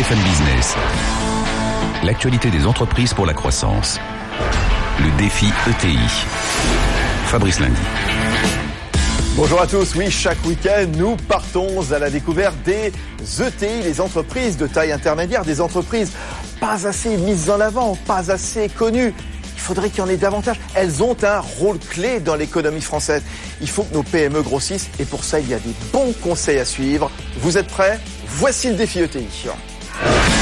BFM Business. L'actualité des entreprises pour la croissance. Le défi ETI. Fabrice Lundi. Bonjour à tous, oui, chaque week-end, nous partons à la découverte des ETI, les entreprises de taille intermédiaire, des entreprises pas assez mises en avant, pas assez connues. Il faudrait qu'il y en ait davantage. Elles ont un rôle clé dans l'économie française. Il faut que nos PME grossissent et pour ça, il y a des bons conseils à suivre. Vous êtes prêts? Voici le défi ETI. Ugh.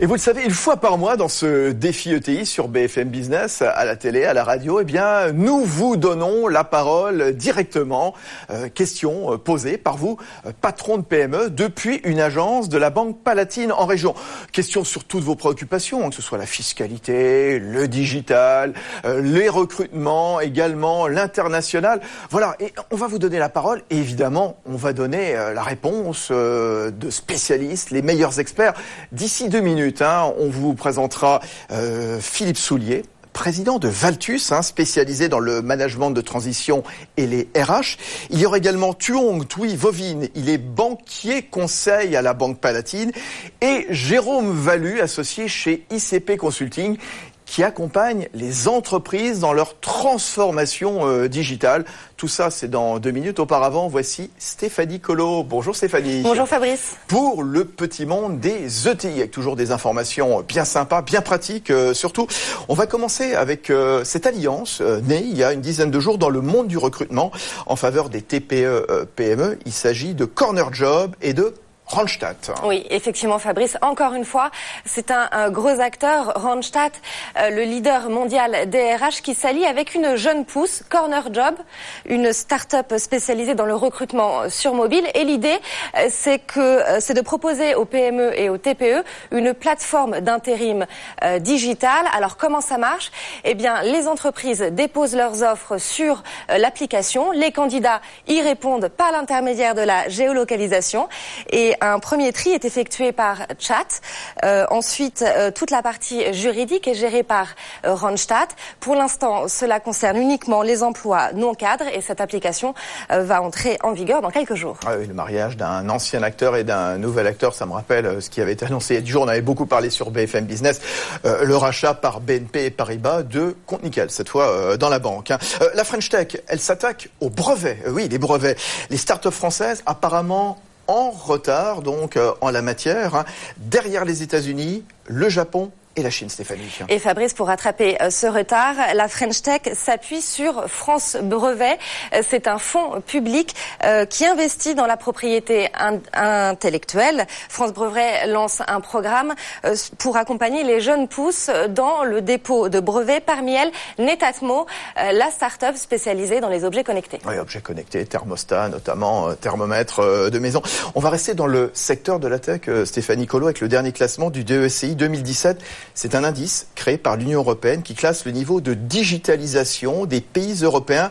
Et vous le savez, une fois par mois dans ce défi ETI sur BFM Business, à la télé, à la radio, eh bien, nous vous donnons la parole directement. Euh, questions euh, posées par vous, euh, patron de PME, depuis une agence de la Banque Palatine en région. Questions sur toutes vos préoccupations, hein, que ce soit la fiscalité, le digital, euh, les recrutements, également l'international. Voilà, et on va vous donner la parole. Et évidemment, on va donner euh, la réponse de spécialistes, les meilleurs experts, d'ici deux minutes. Hein, on vous présentera euh, Philippe Soulier, président de Valtus, hein, spécialisé dans le management de transition et les RH. Il y aura également Tuong Tui Vovine, il est banquier conseil à la Banque Palatine. Et Jérôme Valu, associé chez ICP Consulting, qui accompagne les entreprises dans leur transformation euh, digitale. Tout ça, c'est dans deux minutes. Auparavant, voici Stéphanie Collot. Bonjour Stéphanie. Bonjour Fabrice. Pour le petit monde des ETI, avec toujours des informations bien sympas, bien pratiques euh, surtout. On va commencer avec euh, cette alliance euh, née il y a une dizaine de jours dans le monde du recrutement en faveur des TPE, PME. Il s'agit de Corner Job et de Randstad. Oui, effectivement, Fabrice. Encore une fois, c'est un, un, gros acteur, Randstad, euh, le leader mondial DRH, qui s'allie avec une jeune pousse, Corner Job, une start-up spécialisée dans le recrutement sur mobile. Et l'idée, euh, c'est que euh, c'est de proposer aux PME et aux TPE une plateforme d'intérim euh, digital. Alors, comment ça marche? Eh bien, les entreprises déposent leurs offres sur euh, l'application. Les candidats y répondent par l'intermédiaire de la géolocalisation. Et un premier tri est effectué par chat. Euh, ensuite, euh, toute la partie juridique est gérée par euh, Randstad. Pour l'instant, cela concerne uniquement les emplois non cadres et cette application euh, va entrer en vigueur dans quelques jours. Ah le mariage d'un ancien acteur et d'un nouvel acteur, ça me rappelle ce qui avait été annoncé il y a du jour. On avait beaucoup parlé sur BFM Business, le rachat par BNP et Paribas de Compte Nickel, cette fois dans la banque. Hein. la French Tech, elle s'attaque aux brevets. oui, les brevets. Les startups françaises, apparemment en retard donc euh, en la matière, hein, derrière les États-Unis, le Japon et la Chine, Stéphanie. Et Fabrice, pour rattraper euh, ce retard, la French Tech s'appuie sur France Brevet. Euh, c'est un fonds public euh, qui investit dans la propriété in intellectuelle. France Brevet lance un programme pour accompagner les jeunes pousses dans le dépôt de brevets. Parmi elles, Netatmo, la start-up spécialisée dans les objets connectés. Oui, objets connectés, thermostat, notamment thermomètre de maison. On va rester dans le secteur de la tech, Stéphanie Colo, avec le dernier classement du DESCI 2017. C'est un indice créé par l'Union européenne qui classe le niveau de digitalisation des pays européens.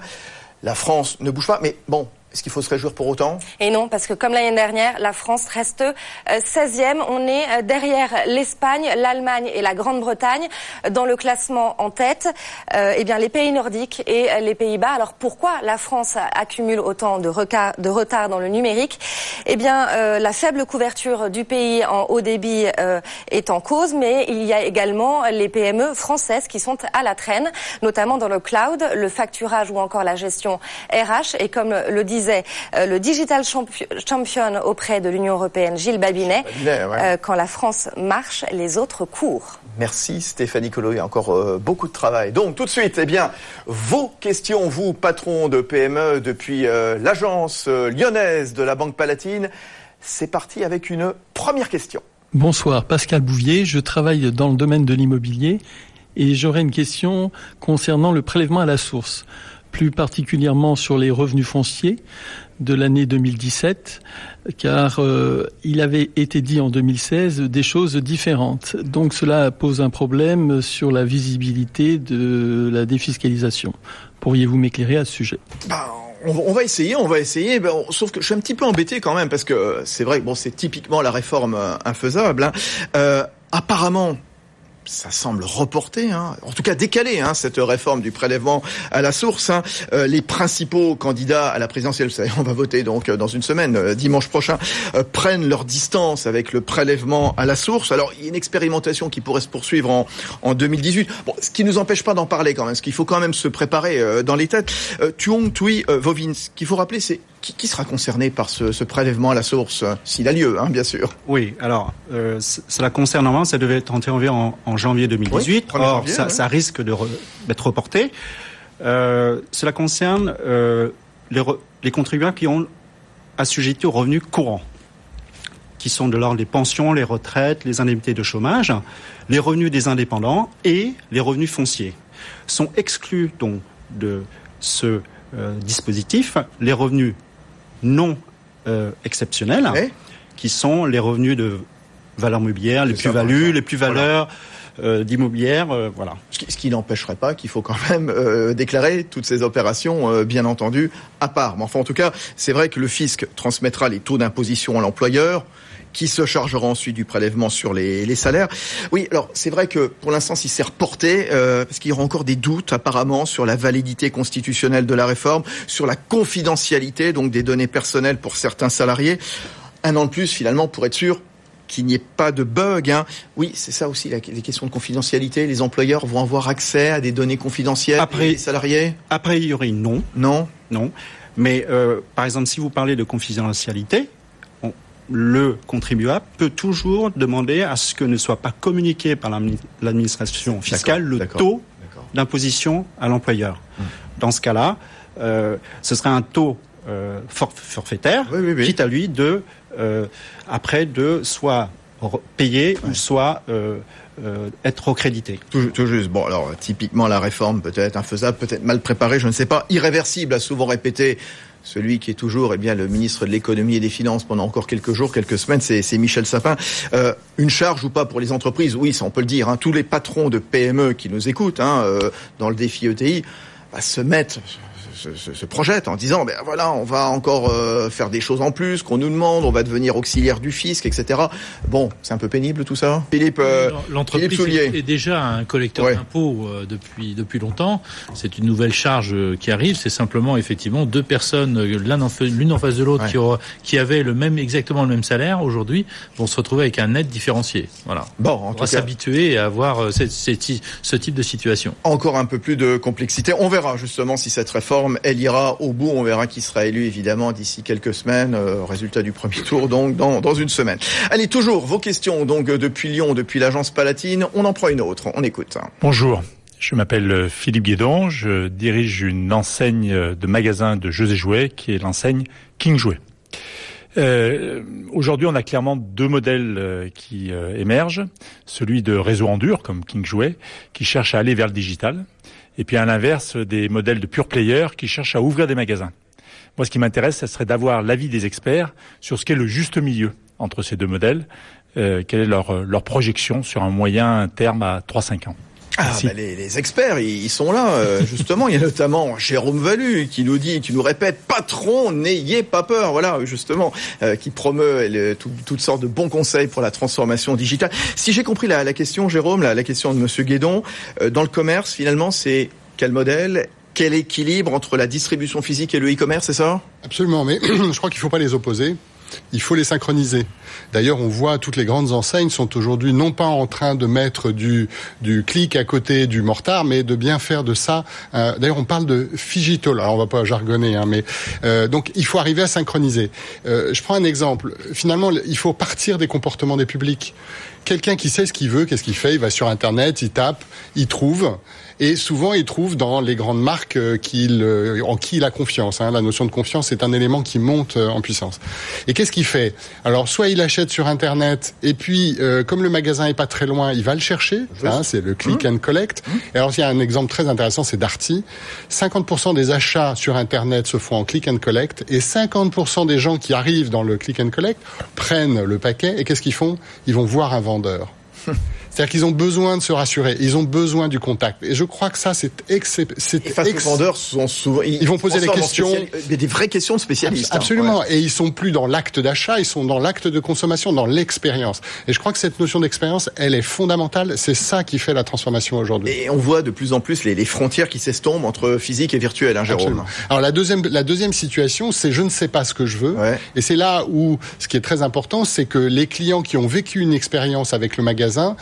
La France ne bouge pas, mais bon, est-ce qu'il faut se réjouir pour autant? Et non, parce que comme l'année dernière, la France reste 16e. On est derrière l'Espagne, l'Allemagne et la Grande-Bretagne dans le classement en tête. Euh, eh bien, les pays nordiques et les Pays-Bas. Alors pourquoi la France accumule autant de, retard dans le numérique? Eh bien, euh, la faible couverture du pays en haut débit euh, est en cause, mais il y a également les PME françaises qui sont à la traîne, notamment dans le cloud, le facturage ou encore la gestion RH. Et comme le disait euh, le digital champion auprès de l'Union européenne, Gilles Babinet, Babinet ouais. euh, quand la France marche, les autres courent. Merci Stéphanie Collot, il y a encore euh, beaucoup de travail. Donc tout de suite, eh bien, vos questions, vous, patron de PME depuis euh, l'agence lyonnaise de la Banque Palatine, c'est parti avec une première question. Bonsoir, Pascal Bouvier, je travaille dans le domaine de l'immobilier et j'aurais une question concernant le prélèvement à la source plus particulièrement sur les revenus fonciers de l'année 2017, car euh, il avait été dit en 2016 des choses différentes. Donc cela pose un problème sur la visibilité de la défiscalisation. Pourriez-vous m'éclairer à ce sujet? Bah, on, va essayer, on va essayer. Sauf que je suis un petit peu embêté quand même parce que c'est vrai que bon, c'est typiquement la réforme infaisable. Hein. Euh, apparemment, ça semble reporté, hein. en tout cas décalé, hein, cette réforme du prélèvement à la source. Hein. Euh, les principaux candidats à la présidentielle, on va voter donc euh, dans une semaine, euh, dimanche prochain, prennent leur distance avec le prélèvement à la source. Alors il y a une expérimentation qui pourrait se poursuivre en, en 2018. Bon, ce qui nous empêche pas d'en parler quand même, ce qu'il faut quand même se préparer dans les têtes. Tuong Tui Vovin, ce qu'il faut rappeler, c'est qui, sera concerné par ce, prélèvement à la source, s'il a lieu, hein, bien sûr Oui, alors, euh, cela concerne normalement, ça devait être enterré en, en janvier 2018. Or, ça, risque d'être reporté. Euh, cela concerne euh, les, les, contribuables qui ont assujetti aux revenus courants, qui sont de l'ordre des pensions, les retraites, les indemnités de chômage, les revenus des indépendants et les revenus fonciers. Sont exclus donc de ce dispositif les revenus non euh, exceptionnels, qui sont les revenus de valeur mobilière, les plus-values, les plus-valeurs. Euh, d'immobilière, euh, voilà. Ce qui, n'empêcherait pas qu'il faut quand même déclarer toutes ces opérations, bien entendu, à part. Mais enfin, en tout cas, c'est vrai que le fisc transmettra les taux d'imposition à l'employeur qui se chargera ensuite du prélèvement sur les, les salaires. Oui, alors c'est vrai que pour l'instant, s'il s'est reporté, euh, parce qu'il y aura encore des doutes apparemment sur la validité constitutionnelle de la réforme, sur la confidentialité donc des données personnelles pour certains salariés. Un an de plus finalement pour être sûr qu'il n'y ait pas de bug. Hein. Oui, c'est ça aussi, les questions de confidentialité. Les employeurs vont avoir accès à des données confidentielles après, des salariés A priori, non. Non Non. Mais euh, par exemple, si vous parlez de confidentialité, le contribuable peut toujours demander à ce que ne soit pas communiqué par l'administration fiscale le taux d'imposition à l'employeur. Hum. Dans ce cas-là, euh, ce serait un taux euh, forfaitaire, quitte à lui de euh, après de soit payer ou soit être recrédité. Tout, tout, juste. Bon, alors typiquement la réforme peut-être infaisable, peut-être mal préparée, je ne sais pas. Irréversible, a souvent répété celui qui est toujours eh bien le ministre de l'économie et des finances pendant encore quelques jours, quelques semaines, c'est Michel Sapin. Euh, une charge ou pas pour les entreprises Oui, ça on peut le dire. Hein. Tous les patrons de PME qui nous écoutent hein, euh, dans le défi ETI bah, se mettent se, se, projette en disant ben voilà on va encore euh, faire des choses en plus qu'on nous demande on va devenir auxiliaire du fisc etc bon c'est un peu pénible tout ça? Philippe euh, l'entreprise est, déjà un collecteur d'impôts euh, depuis depuis longtemps. C'est une nouvelle charge qui arrive. C'est simplement effectivement deux personnes l'une en face de l'autre qui, qui avaient le même exactement le même salaire aujourd'hui vont se retrouver avec un net différencié. Voilà. Bon on va s'habituer à avoir ce type de situation. Encore un peu plus de complexité. On verra justement si cette réforme elle ira au bout. On verra qui sera élu évidemment d'ici quelques semaines. Euh, résultat du premier tour donc dans, une semaine. Allez, toujours vos questions donc euh, depuis Lyon, depuis l'agence Palatine. On en prend une autre. On écoute. Bonjour. Je m'appelle euh, Philippe Guédon, je dirige une enseigne de magasins de jeux et jouets qui est l'enseigne King Jouet. Aujourd'hui, on a clairement deux modèles qui émergent. Celui de réseau en dur, comme King Jouet, qui cherche à aller vers le digital, et puis à l'inverse des modèles de pure player qui cherchent à ouvrir des magasins. Moi, ce qui m'intéresse, ce serait d'avoir l'avis des experts sur ce qu'est le juste milieu entre ces deux modèles, euh, quelle est leur, leur projection sur un moyen terme à 3-5 ans. Ah, bah les, les, experts, ils sont là, euh, justement. Il y a notamment Jérôme Valu qui nous dit, qui nous répète, patron, n'ayez pas peur. Voilà, justement, euh, qui promeut toutes sortes de bons conseils pour la transformation digitale. Si j'ai compris la, la, question, Jérôme, la, la question de Monsieur Guédon, euh, dans le commerce, finalement, c'est quel modèle quel équilibre entre la distribution physique et le e-commerce, c'est ça? Absolument, mais je crois qu'il ne faut pas les opposer. Il faut les synchroniser. D'ailleurs, on voit toutes les grandes enseignes sont aujourd'hui non pas en train de mettre du, du clic à côté du mortar, mais de bien faire de ça. Euh, d'ailleurs, on parle de figitol. Alors, on va pas jargonner, hein, mais euh, donc il faut arriver à synchroniser. Euh, je prends un exemple. Finalement, il faut partir des comportements des publics. Quelqu'un qui sait ce qu'il veut, qu'est-ce qu'il fait Il va sur Internet, il tape, il trouve. Et souvent, il trouve dans les grandes marques euh, qu'il, euh, en qui il a confiance. Hein. La notion de confiance est un élément qui monte euh, en puissance. Et qu'est-ce qu'il fait? Alors, soit il achète sur Internet, et puis, comme le magasin est pas très loin, il va le chercher. Hein, c'est le click mmh. and collect. Mmh. Et alors, il y a un exemple très intéressant, c'est Darty. 50% des achats sur Internet se font en click and collect, et 50% des gens qui arrivent dans le click and collect prennent le paquet, et qu'est-ce qu'ils font? Ils vont voir un vendeur. C'est-à-dire qu'ils ont besoin de se rassurer, ils ont besoin du contact. Et je crois que ça, c'est c'est face aux vendeurs sont souvent ils, vont poser des questions, des vraies questions de spécialistes. Hein. Absolument. Et ils sont plus dans l'acte d'achat, ils sont dans l'acte de consommation, dans l'expérience. Et je crois que cette notion d'expérience, elle est fondamentale. C'est ça qui fait la transformation aujourd'hui. Et on voit de plus en plus les, les frontières qui s'estompent entre physique et virtuel, hein, Jérôme. Alors la deuxième, la deuxième situation, c'est je ne sais pas ce que je veux. Et c'est là où ce qui est très important, c'est que les clients qui ont vécu une expérience avec le magasin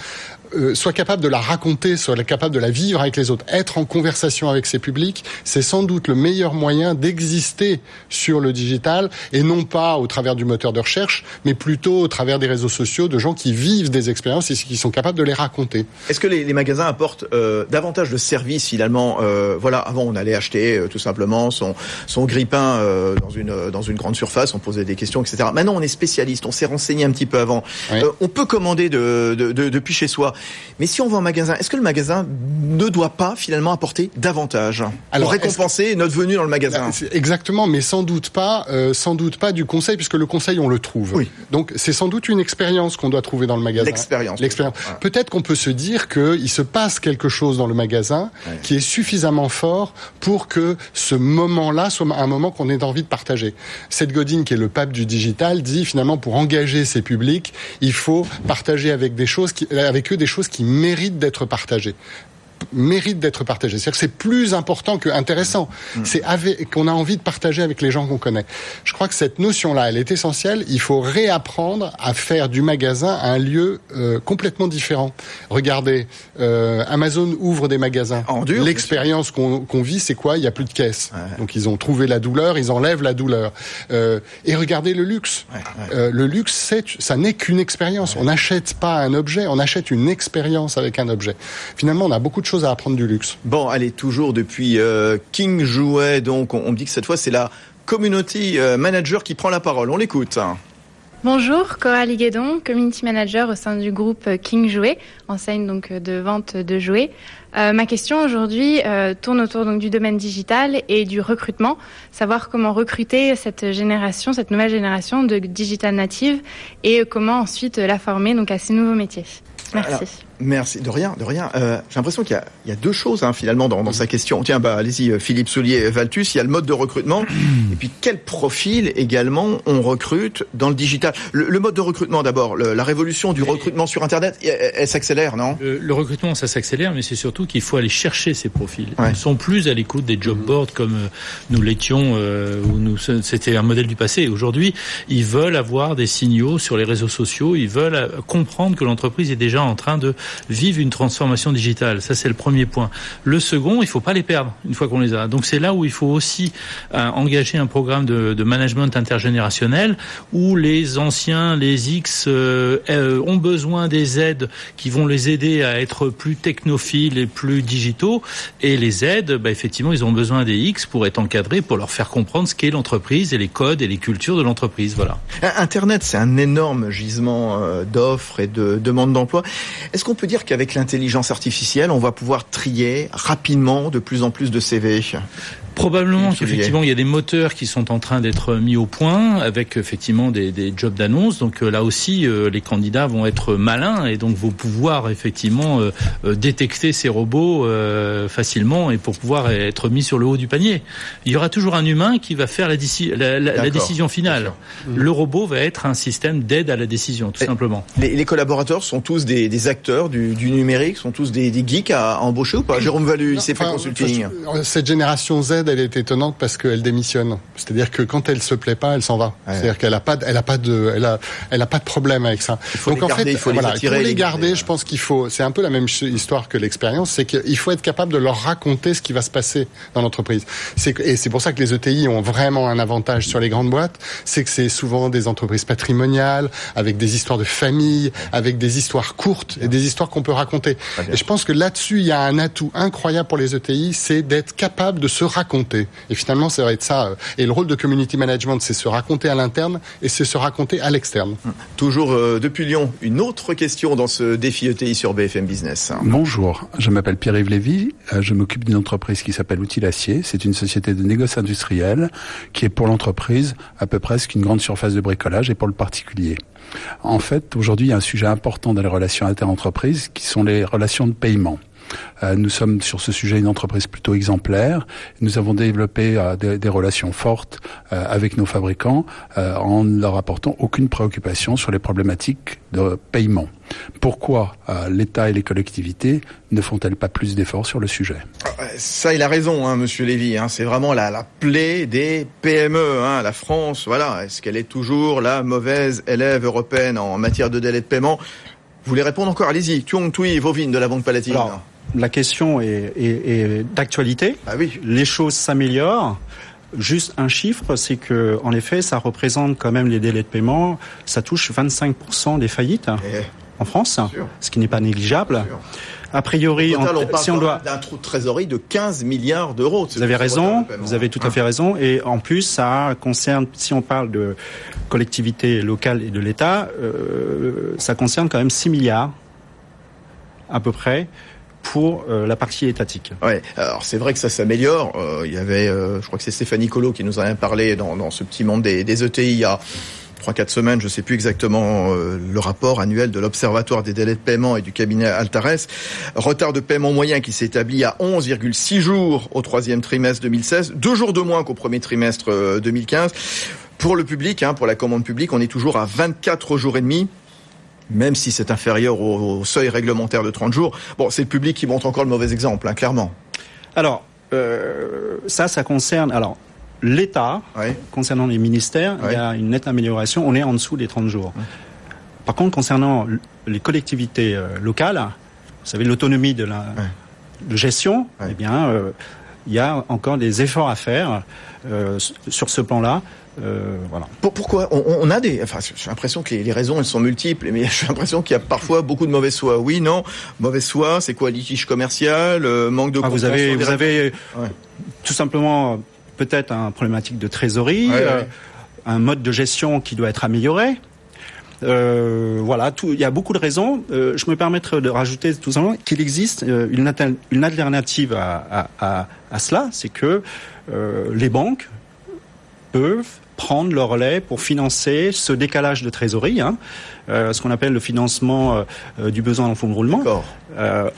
euh, soit capable de la raconter, soit capable de la vivre avec les autres. Être en conversation avec ses publics, c'est sans doute le meilleur moyen d'exister sur le digital et non pas au travers du moteur de recherche, mais plutôt au travers des réseaux sociaux de gens qui vivent des expériences et qui sont capables de les raconter. Est-ce que les, les, magasins apportent euh, davantage de services finalement euh, Voilà, avant on allait acheter tout simplement son son grille-pain dans une dans une grande surface, on posait des questions, etc. Maintenant on est spécialiste, on s'est renseigné un petit peu avant. on peut commander de, de, de, depuis chez soi. Mais si on va en magasin, est-ce que le magasin ne doit pas finalement apporter davantage pour récompenser notre venue dans le magasin? Bah, Exactement, mais sans doute pas, euh, sans doute pas du conseil, puisque le conseil on le trouve. Oui. Donc c'est sans doute une expérience qu'on doit trouver dans le magasin. L'expérience. L'expérience. Peut-être qu'on peut se dire qu'il se passe quelque chose dans le magasin qui est suffisamment fort pour que ce moment-là soit un moment qu'on ait envie de partager. Seth Godin, qui est le pape du digital, dit finalement pour engager ses publics, il faut partager avec des choses, qui, avec eux des choses qui méritent d'être partagées mérite d'être partagé. C'est-à-dire que c'est plus important que intéressant. Mm. C'est qu'on a envie de partager avec les gens qu'on connaît. Je crois que cette notion-là, elle est essentielle. Il faut réapprendre à faire du magasin un lieu euh, complètement différent. Regardez, euh, Amazon ouvre des magasins. L'expérience qu'on vit, c'est quoi? Il y a plus de caisse. Donc ils ont trouvé la douleur, ils enlèvent la douleur. Euh, et regardez le luxe. Euh, le luxe, ça n'est qu'une expérience. On n'achète pas un objet, on achète une expérience avec un objet. Finalement, on a beaucoup de choses à apprendre du luxe. Bon, allez, toujours depuis euh, King Jouet, donc on, me dit que cette fois c'est la community euh, manager qui prend la parole. On l'écoute. Bonjour, Coralie Guédon, community manager au sein du groupe King Jouet, enseigne donc de vente de jouets. Euh, ma question aujourd'hui tourne autour donc du domaine digital et du recrutement, savoir comment recruter cette génération, cette nouvelle génération de digital native et comment ensuite la former donc à ces nouveaux métiers. Merci. Merci. De rien, de rien. Euh, J'ai l'impression qu'il y, y, a deux choses hein, finalement dans, dans, sa question. Tiens, bah allez-y, euh, Philippe Soulier, Valtus. Il y a le mode de recrutement et puis quel profil également on recrute dans le digital? Le, le mode de recrutement d'abord, la révolution du recrutement sur Internet, elle, s'accélère, non? Le, recrutement, ça s'accélère, mais c'est surtout qu'il faut aller chercher ces profils. Ils ne sont plus à l'écoute des job boards comme euh, nous l'étions, euh, où nous c'était un modèle du passé. Aujourd'hui, ils veulent avoir des signaux sur les réseaux sociaux. Ils veulent euh, comprendre que l'entreprise est déjà en train de vivent une transformation digitale. Ça, c'est le premier point. Le second, il faut pas les perdre une fois qu'on les a. Donc c'est là où il faut aussi euh, engager un programme de, de, management intergénérationnel où les anciens, les X, euh, euh, ont besoin des aides qui vont les aider à être plus technophiles et plus digitaux. Et les aides, bah, effectivement, ils ont besoin des X pour être encadrés, pour leur faire comprendre ce qu'est l'entreprise et les codes et les cultures de l'entreprise. Voilà. Internet, c'est un énorme gisement d'offres et de demandes d'emploi. Est-ce qu'on peut dire qu'avec l'intelligence artificielle, on va pouvoir trier rapidement de plus en plus de CV Probablement qu'effectivement il y a des moteurs qui sont en train d'être mis au point avec effectivement des, des jobs d'annonce. Donc euh, là aussi, euh, les candidats vont être malins et donc vont pouvoir effectivement euh, détecter ces robots facilement et pour pouvoir être mis sur le haut du panier. Il y aura toujours un humain qui va faire la, la, la, décision finale. Le robot va être un système d'aide à la décision, tout simplement. Les, les, collaborateurs sont tous des, des acteurs du, du, numérique, sont tous des, des geeks à, embaucher ou pas? Jérôme Valu, il s'est fait consulting. Cette génération Z elle est étonnante parce qu'elle démissionne. C'est-à-dire que quand elle se plaît pas, elle s'en va. C'est-à-dire qu'elle a pas, elle a pas de, elle a, elle a pas de problème avec ça. Donc en fait, il faut voilà, les pour les garder, je pense qu'il faut. C'est un peu la même histoire que l'expérience, c'est qu'il faut être capable de leur raconter ce qui va se passer dans l'entreprise. Et c'est pour ça que les ETI ont vraiment un avantage sur les grandes boîtes, c'est que c'est souvent des entreprises patrimoniales avec des histoires de famille, avec des histoires courtes et des histoires qu'on peut raconter. Et je pense que là-dessus, il y a un atout incroyable pour les ETI, c'est d'être capable de se raconter raconter. Et finalement, ça va être ça. Et le rôle de community management, c'est se raconter à l'interne et c'est se raconter à l'externe. Hum. Toujours euh, depuis Lyon, une autre question dans ce défi ETI sur BFM Business. Bonjour, je m'appelle Pierre-Yves Lévy. Euh, je m'occupe d'une entreprise qui s'appelle Outil Acier. C'est une société de négoce industriel qui est pour l'entreprise à peu près qu'une grande surface de bricolage et pour le particulier. En fait, aujourd'hui, il y a un sujet important dans les relations interentreprises qui sont les relations de paiement. Euh, nous sommes sur ce sujet une entreprise plutôt exemplaire. Nous avons développé euh, des, relations fortes euh, avec nos fabricants en ne leur apportant aucune préoccupation sur les problématiques de paiement. Pourquoi l'État et les collectivités ne font-elles pas plus d'efforts sur le sujet? Ça, il a raison, hein, Monsieur Lévy. Hein. C'est vraiment la, la, plaie des PME. Hein. La France, voilà, est-ce qu'elle est toujours la mauvaise élève européenne en matière de délai de paiement? Vous voulez répondre encore? Allez-y. Tuong Tui Vovin de la Banque Palatine la question est, d'actualité. Ah oui. Les choses s'améliorent. Juste un chiffre, c'est que en effet, ça représente quand même les délais de paiement. Ça touche 25% des faillites eh. en France, ce qui n'est pas négligeable. A priori, on si on doit d'un trou de trésorerie de 15 milliards d'euros. Vous avez raison, vous avez tout à fait raison. Et en plus, ça concerne, si on parle de collectivités locales et de l'État, euh, ça concerne quand même 6 milliards à peu près pour euh, la partie étatique. Ouais, alors c'est vrai que ça s'améliore. Euh, il y avait, euh, je crois que c'est Stéphanie Colo qui nous en a parlé dans, dans ce petit monde des, des ETI il y a 3-4 semaines, je ne sais plus exactement le rapport annuel de l'Observatoire des délais de paiement et du cabinet Altares. Retard de paiement moyen qui s'établit à 11,6 jours au troisième trimestre 2016, deux jours de moins qu'au premier trimestre 2015. Pour le public, hein, pour la commande publique, on est toujours à 24 jours et demi même si c'est inférieur au, seuil réglementaire de 30 jours. Bon, c'est le public qui montre encore le mauvais exemple, hein, clairement. Alors, euh, ça, ça concerne... Alors, l'État, concernant les ministères, il y a une nette amélioration. On est en dessous des 30 jours. Par contre, concernant les collectivités euh, locales, vous savez, l'autonomie de la de gestion, eh bien, euh, il y a encore des efforts à faire euh, sur ce plan-là. Euh, voilà. Pourquoi on, a des. Enfin, j'ai l'impression que les, raisons elles sont multiples, mais j'ai l'impression qu'il y a parfois beaucoup de mauvaise foi. Oui, non, mauvaise foi, c'est quoi litige commercial, euh, manque de. Ah, vous avez, vous avez tout simplement peut-être un problématique de trésorerie, un mode de gestion qui doit être amélioré. Euh, voilà, tout, il y a beaucoup de raisons. Euh, je me permettrai de rajouter tout simplement qu'il existe euh, une, une, alternative à, à, à, cela, c'est que euh, les banques peuvent prendre le relais pour financer ce décalage de trésorerie, hein, euh, ce qu'on appelle le financement du besoin en fonds de roulement,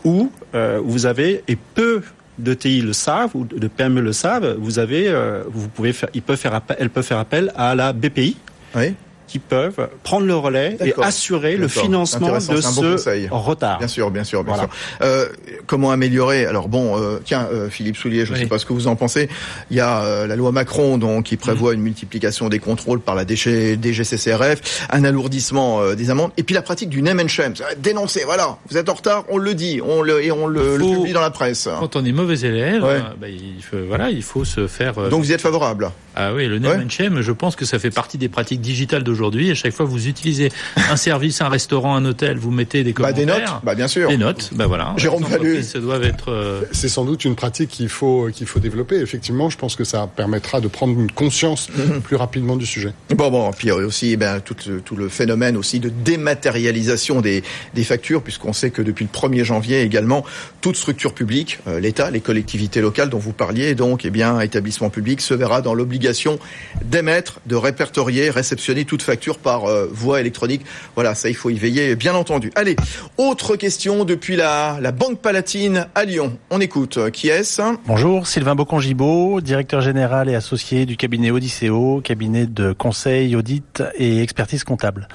où vous avez et peu de TI le savent ou de PME le savent, vous avez, vous pouvez faire, ils peuvent faire appel, elles peuvent faire appel à la BPI. Oui qui peuvent prendre le relais et assurer le financement de ce retard. Bien sûr, bien sûr, bien sûr. Euh, comment améliorer? Alors bon, euh, tiens, euh, Philippe Soulier, je ne sais pas ce que vous en pensez. Il y a euh, la loi Macron donc qui prévoit une multiplication des contrôles par la DGCCRF, un alourdissement euh, des amendes, et puis la pratique du name and shame, dénoncer. Voilà, vous êtes en retard, on le dit, on le et on le, publie dans la presse. Quand on est mauvais élève, bah, il faut, voilà, il faut se faire. donc vous y êtes favorable Ah oui, le name and shame, je pense que ça fait partie des pratiques digitales de aujourd'hui. À chaque fois vous utilisez un service, un restaurant, un hôtel, vous mettez des commentaires. Bah, des notes, bah bien sûr. Des notes, bah voilà. Jérôme Fallu. Ça doit être. Euh, C'est sans doute une pratique qu'il faut qu'il faut développer. Effectivement, je pense que ça permettra de prendre une conscience mhm. plus rapidement du sujet. Bon bon, puis aussi eh ben tout, tout le phénomène aussi de dématérialisation des des factures, puisqu'on sait que depuis le 1er janvier également toute structure publique, euh, l'État, les collectivités locales dont vous parliez, donc eh bien établissement public se verra dans l'obligation d'émettre, de répertorier, réceptionner toute facture par euh, voie électronique. Voilà, ça il faut y veiller, bien entendu. Allez, autre question depuis la, la Banque Palatine à Lyon. On écoute. Qui est-ce? Bonjour, Sylvain Bocongibaud, directeur général et associé du cabinet Odysseo, cabinet de conseil, audit et expertise comptable.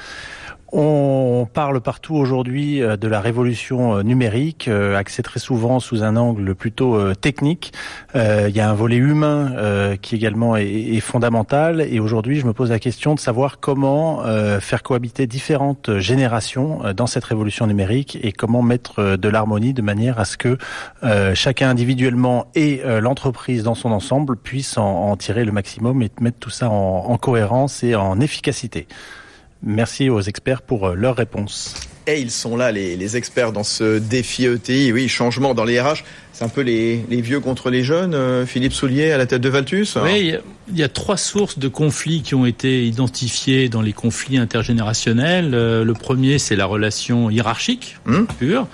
On parle partout aujourd'hui euh, de la révolution euh, numérique, euh, axée très souvent sous un angle plutôt technique. Il y a un volet humain qui également est, fondamental. Et aujourd'hui, je me pose la question de savoir comment faire cohabiter différentes générations dans cette révolution numérique et comment mettre de l'harmonie de manière à ce que chacun individuellement et l'entreprise dans son ensemble puissent en, tirer le maximum et mettre tout ça en cohérence et en efficacité. Merci aux experts pour euh, leurs réponses. Et ils sont là, les, experts, dans ce défi ETI. Oui, changement dans les RH. C'est un peu les, les, vieux contre les jeunes. Euh, Philippe Soulier à la tête de Valtus. Oui, il y a trois sources de conflits qui ont été identifiées dans les conflits intergénérationnels. Euh, le premier, c'est la relation hiérarchique hum. pure.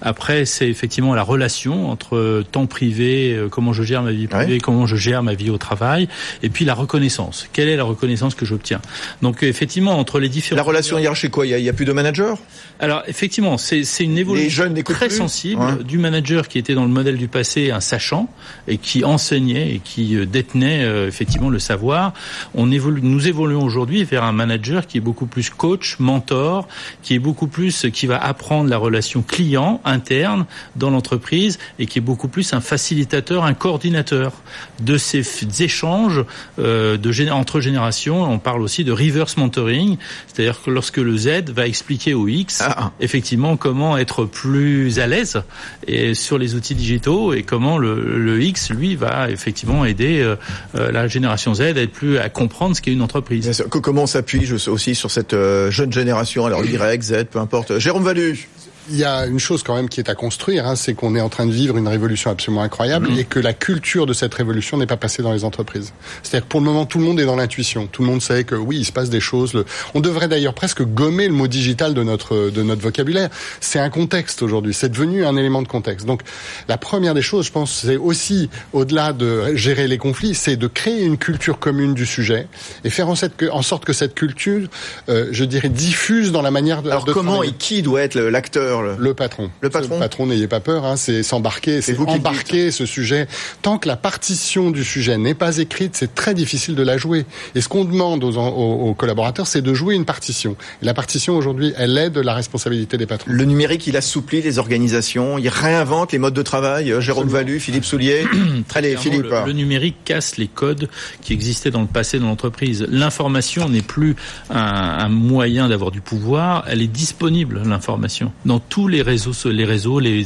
Après, c'est effectivement la relation entre temps privé, euh, comment je gère ma vie privée, comment je gère ma vie au travail, et puis la reconnaissance. Quelle est la reconnaissance que j'obtiens Donc, effectivement, entre les différents... La relation hiérarchique, quoi Il n'y a, plus de manager? Alors, effectivement, c'est une évolution très sensible du manager qui était dans le modèle du passé un sachant et qui enseignait et qui euh, détenait euh, effectivement le savoir. On évolue, nous évoluons aujourd'hui vers un manager qui est beaucoup plus coach, mentor, qui est beaucoup plus qui va apprendre la relation client interne dans l'entreprise et qui est beaucoup plus un facilitateur, un coordinateur de ces échanges euh, de, entre générations. On parle aussi de reverse mentoring, c'est-à-dire que lorsque le Z va expliquer au X ah, ah. effectivement comment être plus à l'aise et sur les outils digitaux et comment le, X lui va effectivement aider euh, euh, la génération Z à être plus à comprendre ce qu'est une entreprise. Comment on s'appuie aussi sur cette jeune génération, alors Y, Z, peu importe. Jérôme Valu il y a une chose quand même qui est à construire, hein, c'est qu'on est en train de vivre une révolution absolument incroyable mmh. et que la culture de cette révolution n'est pas passée dans les entreprises. C'est-à-dire que pour le moment, tout le monde est dans l'intuition. Tout le monde sait que oui, il se passe des choses. On devrait d'ailleurs presque gommer le mot digital de notre de notre vocabulaire. C'est un contexte aujourd'hui. C'est devenu un élément de contexte. Donc, la première des choses, je pense, c'est aussi au-delà de gérer les conflits, c'est de créer une culture commune du sujet et faire en sorte que, en sorte que cette culture, euh, je dirais, diffuse dans la manière de. Alors comment et qui doit être l'acteur le patron. Le patron. Le patron, n'ayez pas peur, hein, c'est s'embarquer, c'est embarquer ce sujet. Tant que la partition du sujet n'est pas écrite, c'est très difficile de la jouer. Et ce qu'on demande aux, aux, collaborateurs, c'est de jouer une partition. Et la partition, aujourd'hui, elle est de la responsabilité des patrons. Le numérique, il assouplit les organisations, il réinvente les modes de travail. Euh, Jérôme Valu, Philippe Soulier. Allez, Philippe. Le, le, numérique casse les codes qui existaient dans le passé dans l'entreprise. L'information n'est plus un, un moyen d'avoir du pouvoir, elle est disponible, l'information. Dans tous les réseaux, les réseaux, les,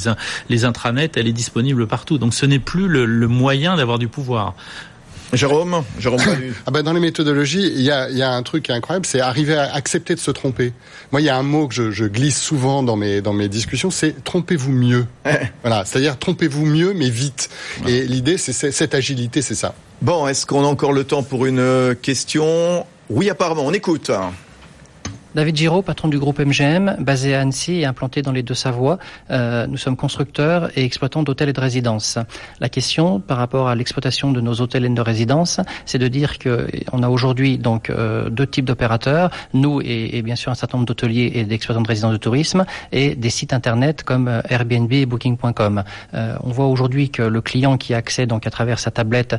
les intranets, elle est disponible partout. Donc ce n'est plus le, moyen d'avoir du pouvoir. Jérôme, Jérôme ah ben dans les méthodologies, il y a, y a un truc incroyable, c'est arriver à accepter de se tromper. Moi, il y a un mot que je, je glisse souvent dans mes dans mes discussions, c'est trompez-vous mieux. voilà, c'est-à-dire trompez-vous mieux, mais vite. Et l'idée, c'est cette agilité, c'est ça. Bon, est-ce qu'on a encore le temps pour une question? Oui, apparemment, on écoute. David Giraud, patron du groupe MGM, basé à Annecy et implanté dans les Deux-Savoies. Euh, nous sommes constructeurs et exploitants d'hôtels et de résidences. La question par rapport à l'exploitation de nos hôtels et de résidences, c'est de dire que on a aujourd'hui donc euh, deux types d'opérateurs, nous et, bien sûr un certain nombre d'hôteliers et d'exploitants de résidences de tourisme, et des sites internet comme euh, Airbnb et Booking.com. on voit aujourd'hui que le client qui accède donc à travers sa tablette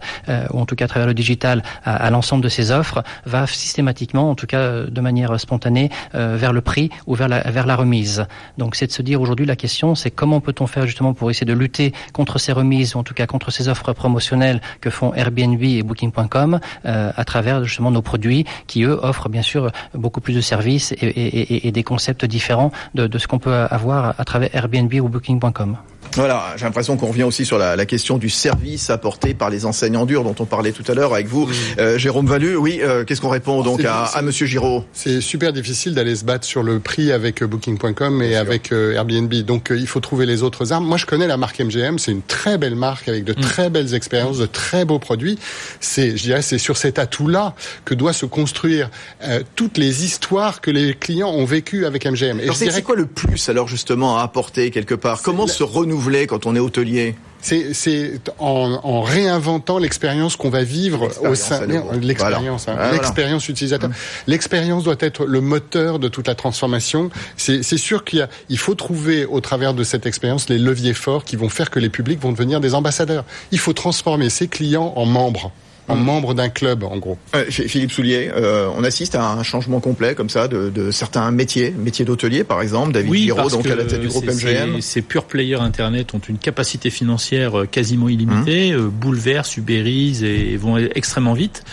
ou en tout cas à travers le digital à l'ensemble de ses offres va systématiquement, en tout cas de manière spontanée, euh, vers le prix ou vers la, remise. Donc c'est de se dire aujourd'hui la question c'est comment peut-on faire justement pour essayer de lutter contre ces remises ou en tout cas contre ces offres promotionnelles que font Airbnb et Booking.com euh, à travers justement nos produits qui eux offrent bien sûr beaucoup plus de services et, des concepts différents de ce qu'on peut avoir à travers Airbnb ou Booking.com. Voilà, j'ai l'impression qu'on revient aussi sur la, la, question du service apporté par les enseignants durs dont on parlait tout à l'heure avec vous, euh, Jérôme Valu. Oui, euh, qu'est-ce qu'on répond donc à, à, Monsieur Giraud? C'est super difficile d'aller se battre sur le prix avec euh, Booking.com et avec Airbnb. Donc il faut trouver les autres armes. Moi, je connais la marque MGM. C'est une très belle marque avec de mm. très belles expériences, de très beaux produits. C'est, je dirais, c'est sur cet atout-là que doit se construire toutes les histoires que les clients ont vécues avec MGM. Et c'est quoi le plus alors justement à apporter quelque part? Comment se renouveler quand on est hôtelier c'est en, en, réinventant l'expérience qu'on va vivre au sein l'expérience hein, ah, l'expérience utilisateur. Hum. L'expérience doit être le moteur de toute la transformation. C'est sûr qu'il il faut trouver au travers de cette expérience les leviers forts qui vont faire que les publics vont devenir des ambassadeurs. Il faut transformer ses clients en membres en mm. membre d'un club, en gros. Euh, Philippe Soulier, euh, on assiste à un changement complet comme ça de, de certains métiers, métiers d'hôtelier par exemple. David oui, donc à la tête du groupe MGM. Ces pure players Internet ont une capacité financière euh, quasiment illimitée, mmh. bouleversent, ubérisent et vont extrêmement vite.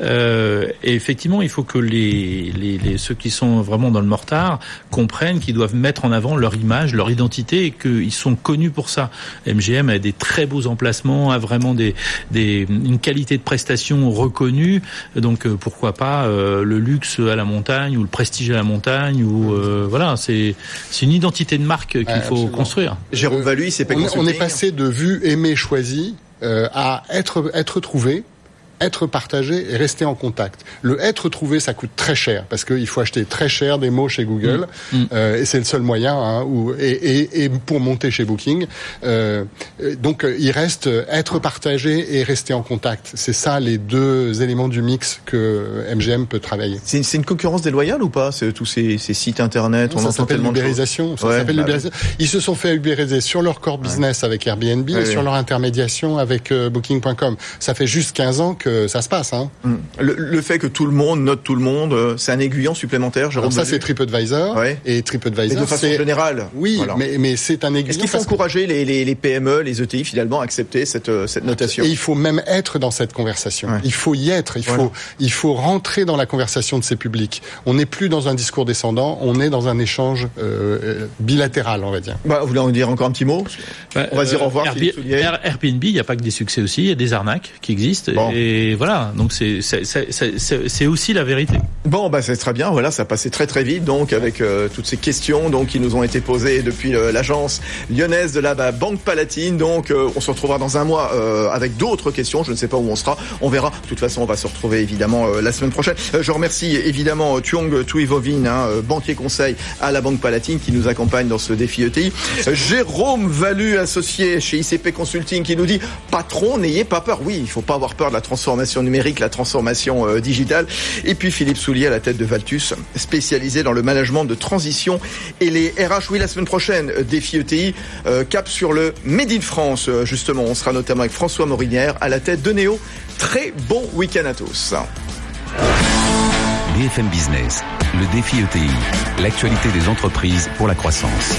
Euh, et effectivement, il faut que les, les, les, ceux qui sont vraiment dans le mortar comprennent qu'ils doivent mettre en avant leur image, leur identité et qu'ils sont connus pour ça. MGM a des très beaux emplacements, a vraiment des, des une qualité de prestation prestations reconnues. Donc pourquoi pas le luxe à la montagne ou le prestige à la montagne ou voilà, c'est c'est une identité de marque qu'il faut construire. Jérôme Valu, c'est pas on, on est passé de vue aimée choisie à être être trouvé être partagé et rester en contact. Le être trouvé, ça coûte très cher parce qu'il faut acheter très cher des mots chez Google mm. Mm. Euh, et c'est le seul moyen. Hein, où, et, et, et, pour monter chez Booking, euh, donc il reste être partagé et rester en contact. C'est ça les deux éléments du mix que MGM peut travailler. C'est une, une, concurrence déloyale ou pas Tous ces, ces, sites internet, non, on ça s'appelle l'ubérisation. Ouais, bah Ils se sont fait ubériser sur leur core business ouais. avec Airbnb et sur leur intermédiation avec euh, Booking.com. Ça fait juste 15 ans que ça se passe. Hein. Mm. Le, fait que tout le monde note tout le monde, euh, c'est un aiguillon supplémentaire. Alors ça, c'est TripAdvisor. Ouais. Et TripAdvisor. Mais de façon générale. Oui, mais, mais c'est un aiguillon. Est-ce qu'il faut encourager les, les, les, PME, les ETI finalement à accepter cette, euh, cette notation Et il faut même être dans cette conversation. Il faut y être. Il faut, il faut rentrer dans la conversation de ces publics. On n'est plus dans un discours descendant. On est dans un échange euh, bilatéral, on va dire. Bah, vous voulez en dire encore un petit mot? Bah, On va dire au revoir. Airbnb, il n'y a pas que des succès aussi. Il y a des arnaques qui existent. Et et voilà, donc c'est aussi la vérité. Bon, bah c'est très bien. Voilà, ça passait très très vite. Donc avec euh, toutes ces questions donc qui nous ont été posées depuis euh, l'agence lyonnaise de la Banque Palatine. Donc euh, on se retrouvera dans un mois avec d'autres questions. Je ne sais pas où on sera. On verra. De toute façon, on va se retrouver évidemment la semaine prochaine. je remercie évidemment Tuong Tuivovin, hein, banquier conseil à la Banque Palatine, qui nous accompagne dans ce défi ETI. Jérôme Valu, associé chez ICP Consulting, qui nous dit patron, n'ayez pas peur. Oui, il faut pas avoir peur de la transformation transformation numérique, la transformation euh, digitale. Et puis Philippe Soulier à la tête de Valtus, spécialisé dans le management de transition et les RH. Oui, la semaine prochaine, euh, défi ETI, euh, cap sur le Made in France. Justement, on sera notamment avec François Morinière à la tête de Néo. Très bon week-end à tous. BFM Business, le défi ETI, l'actualité des entreprises pour la croissance.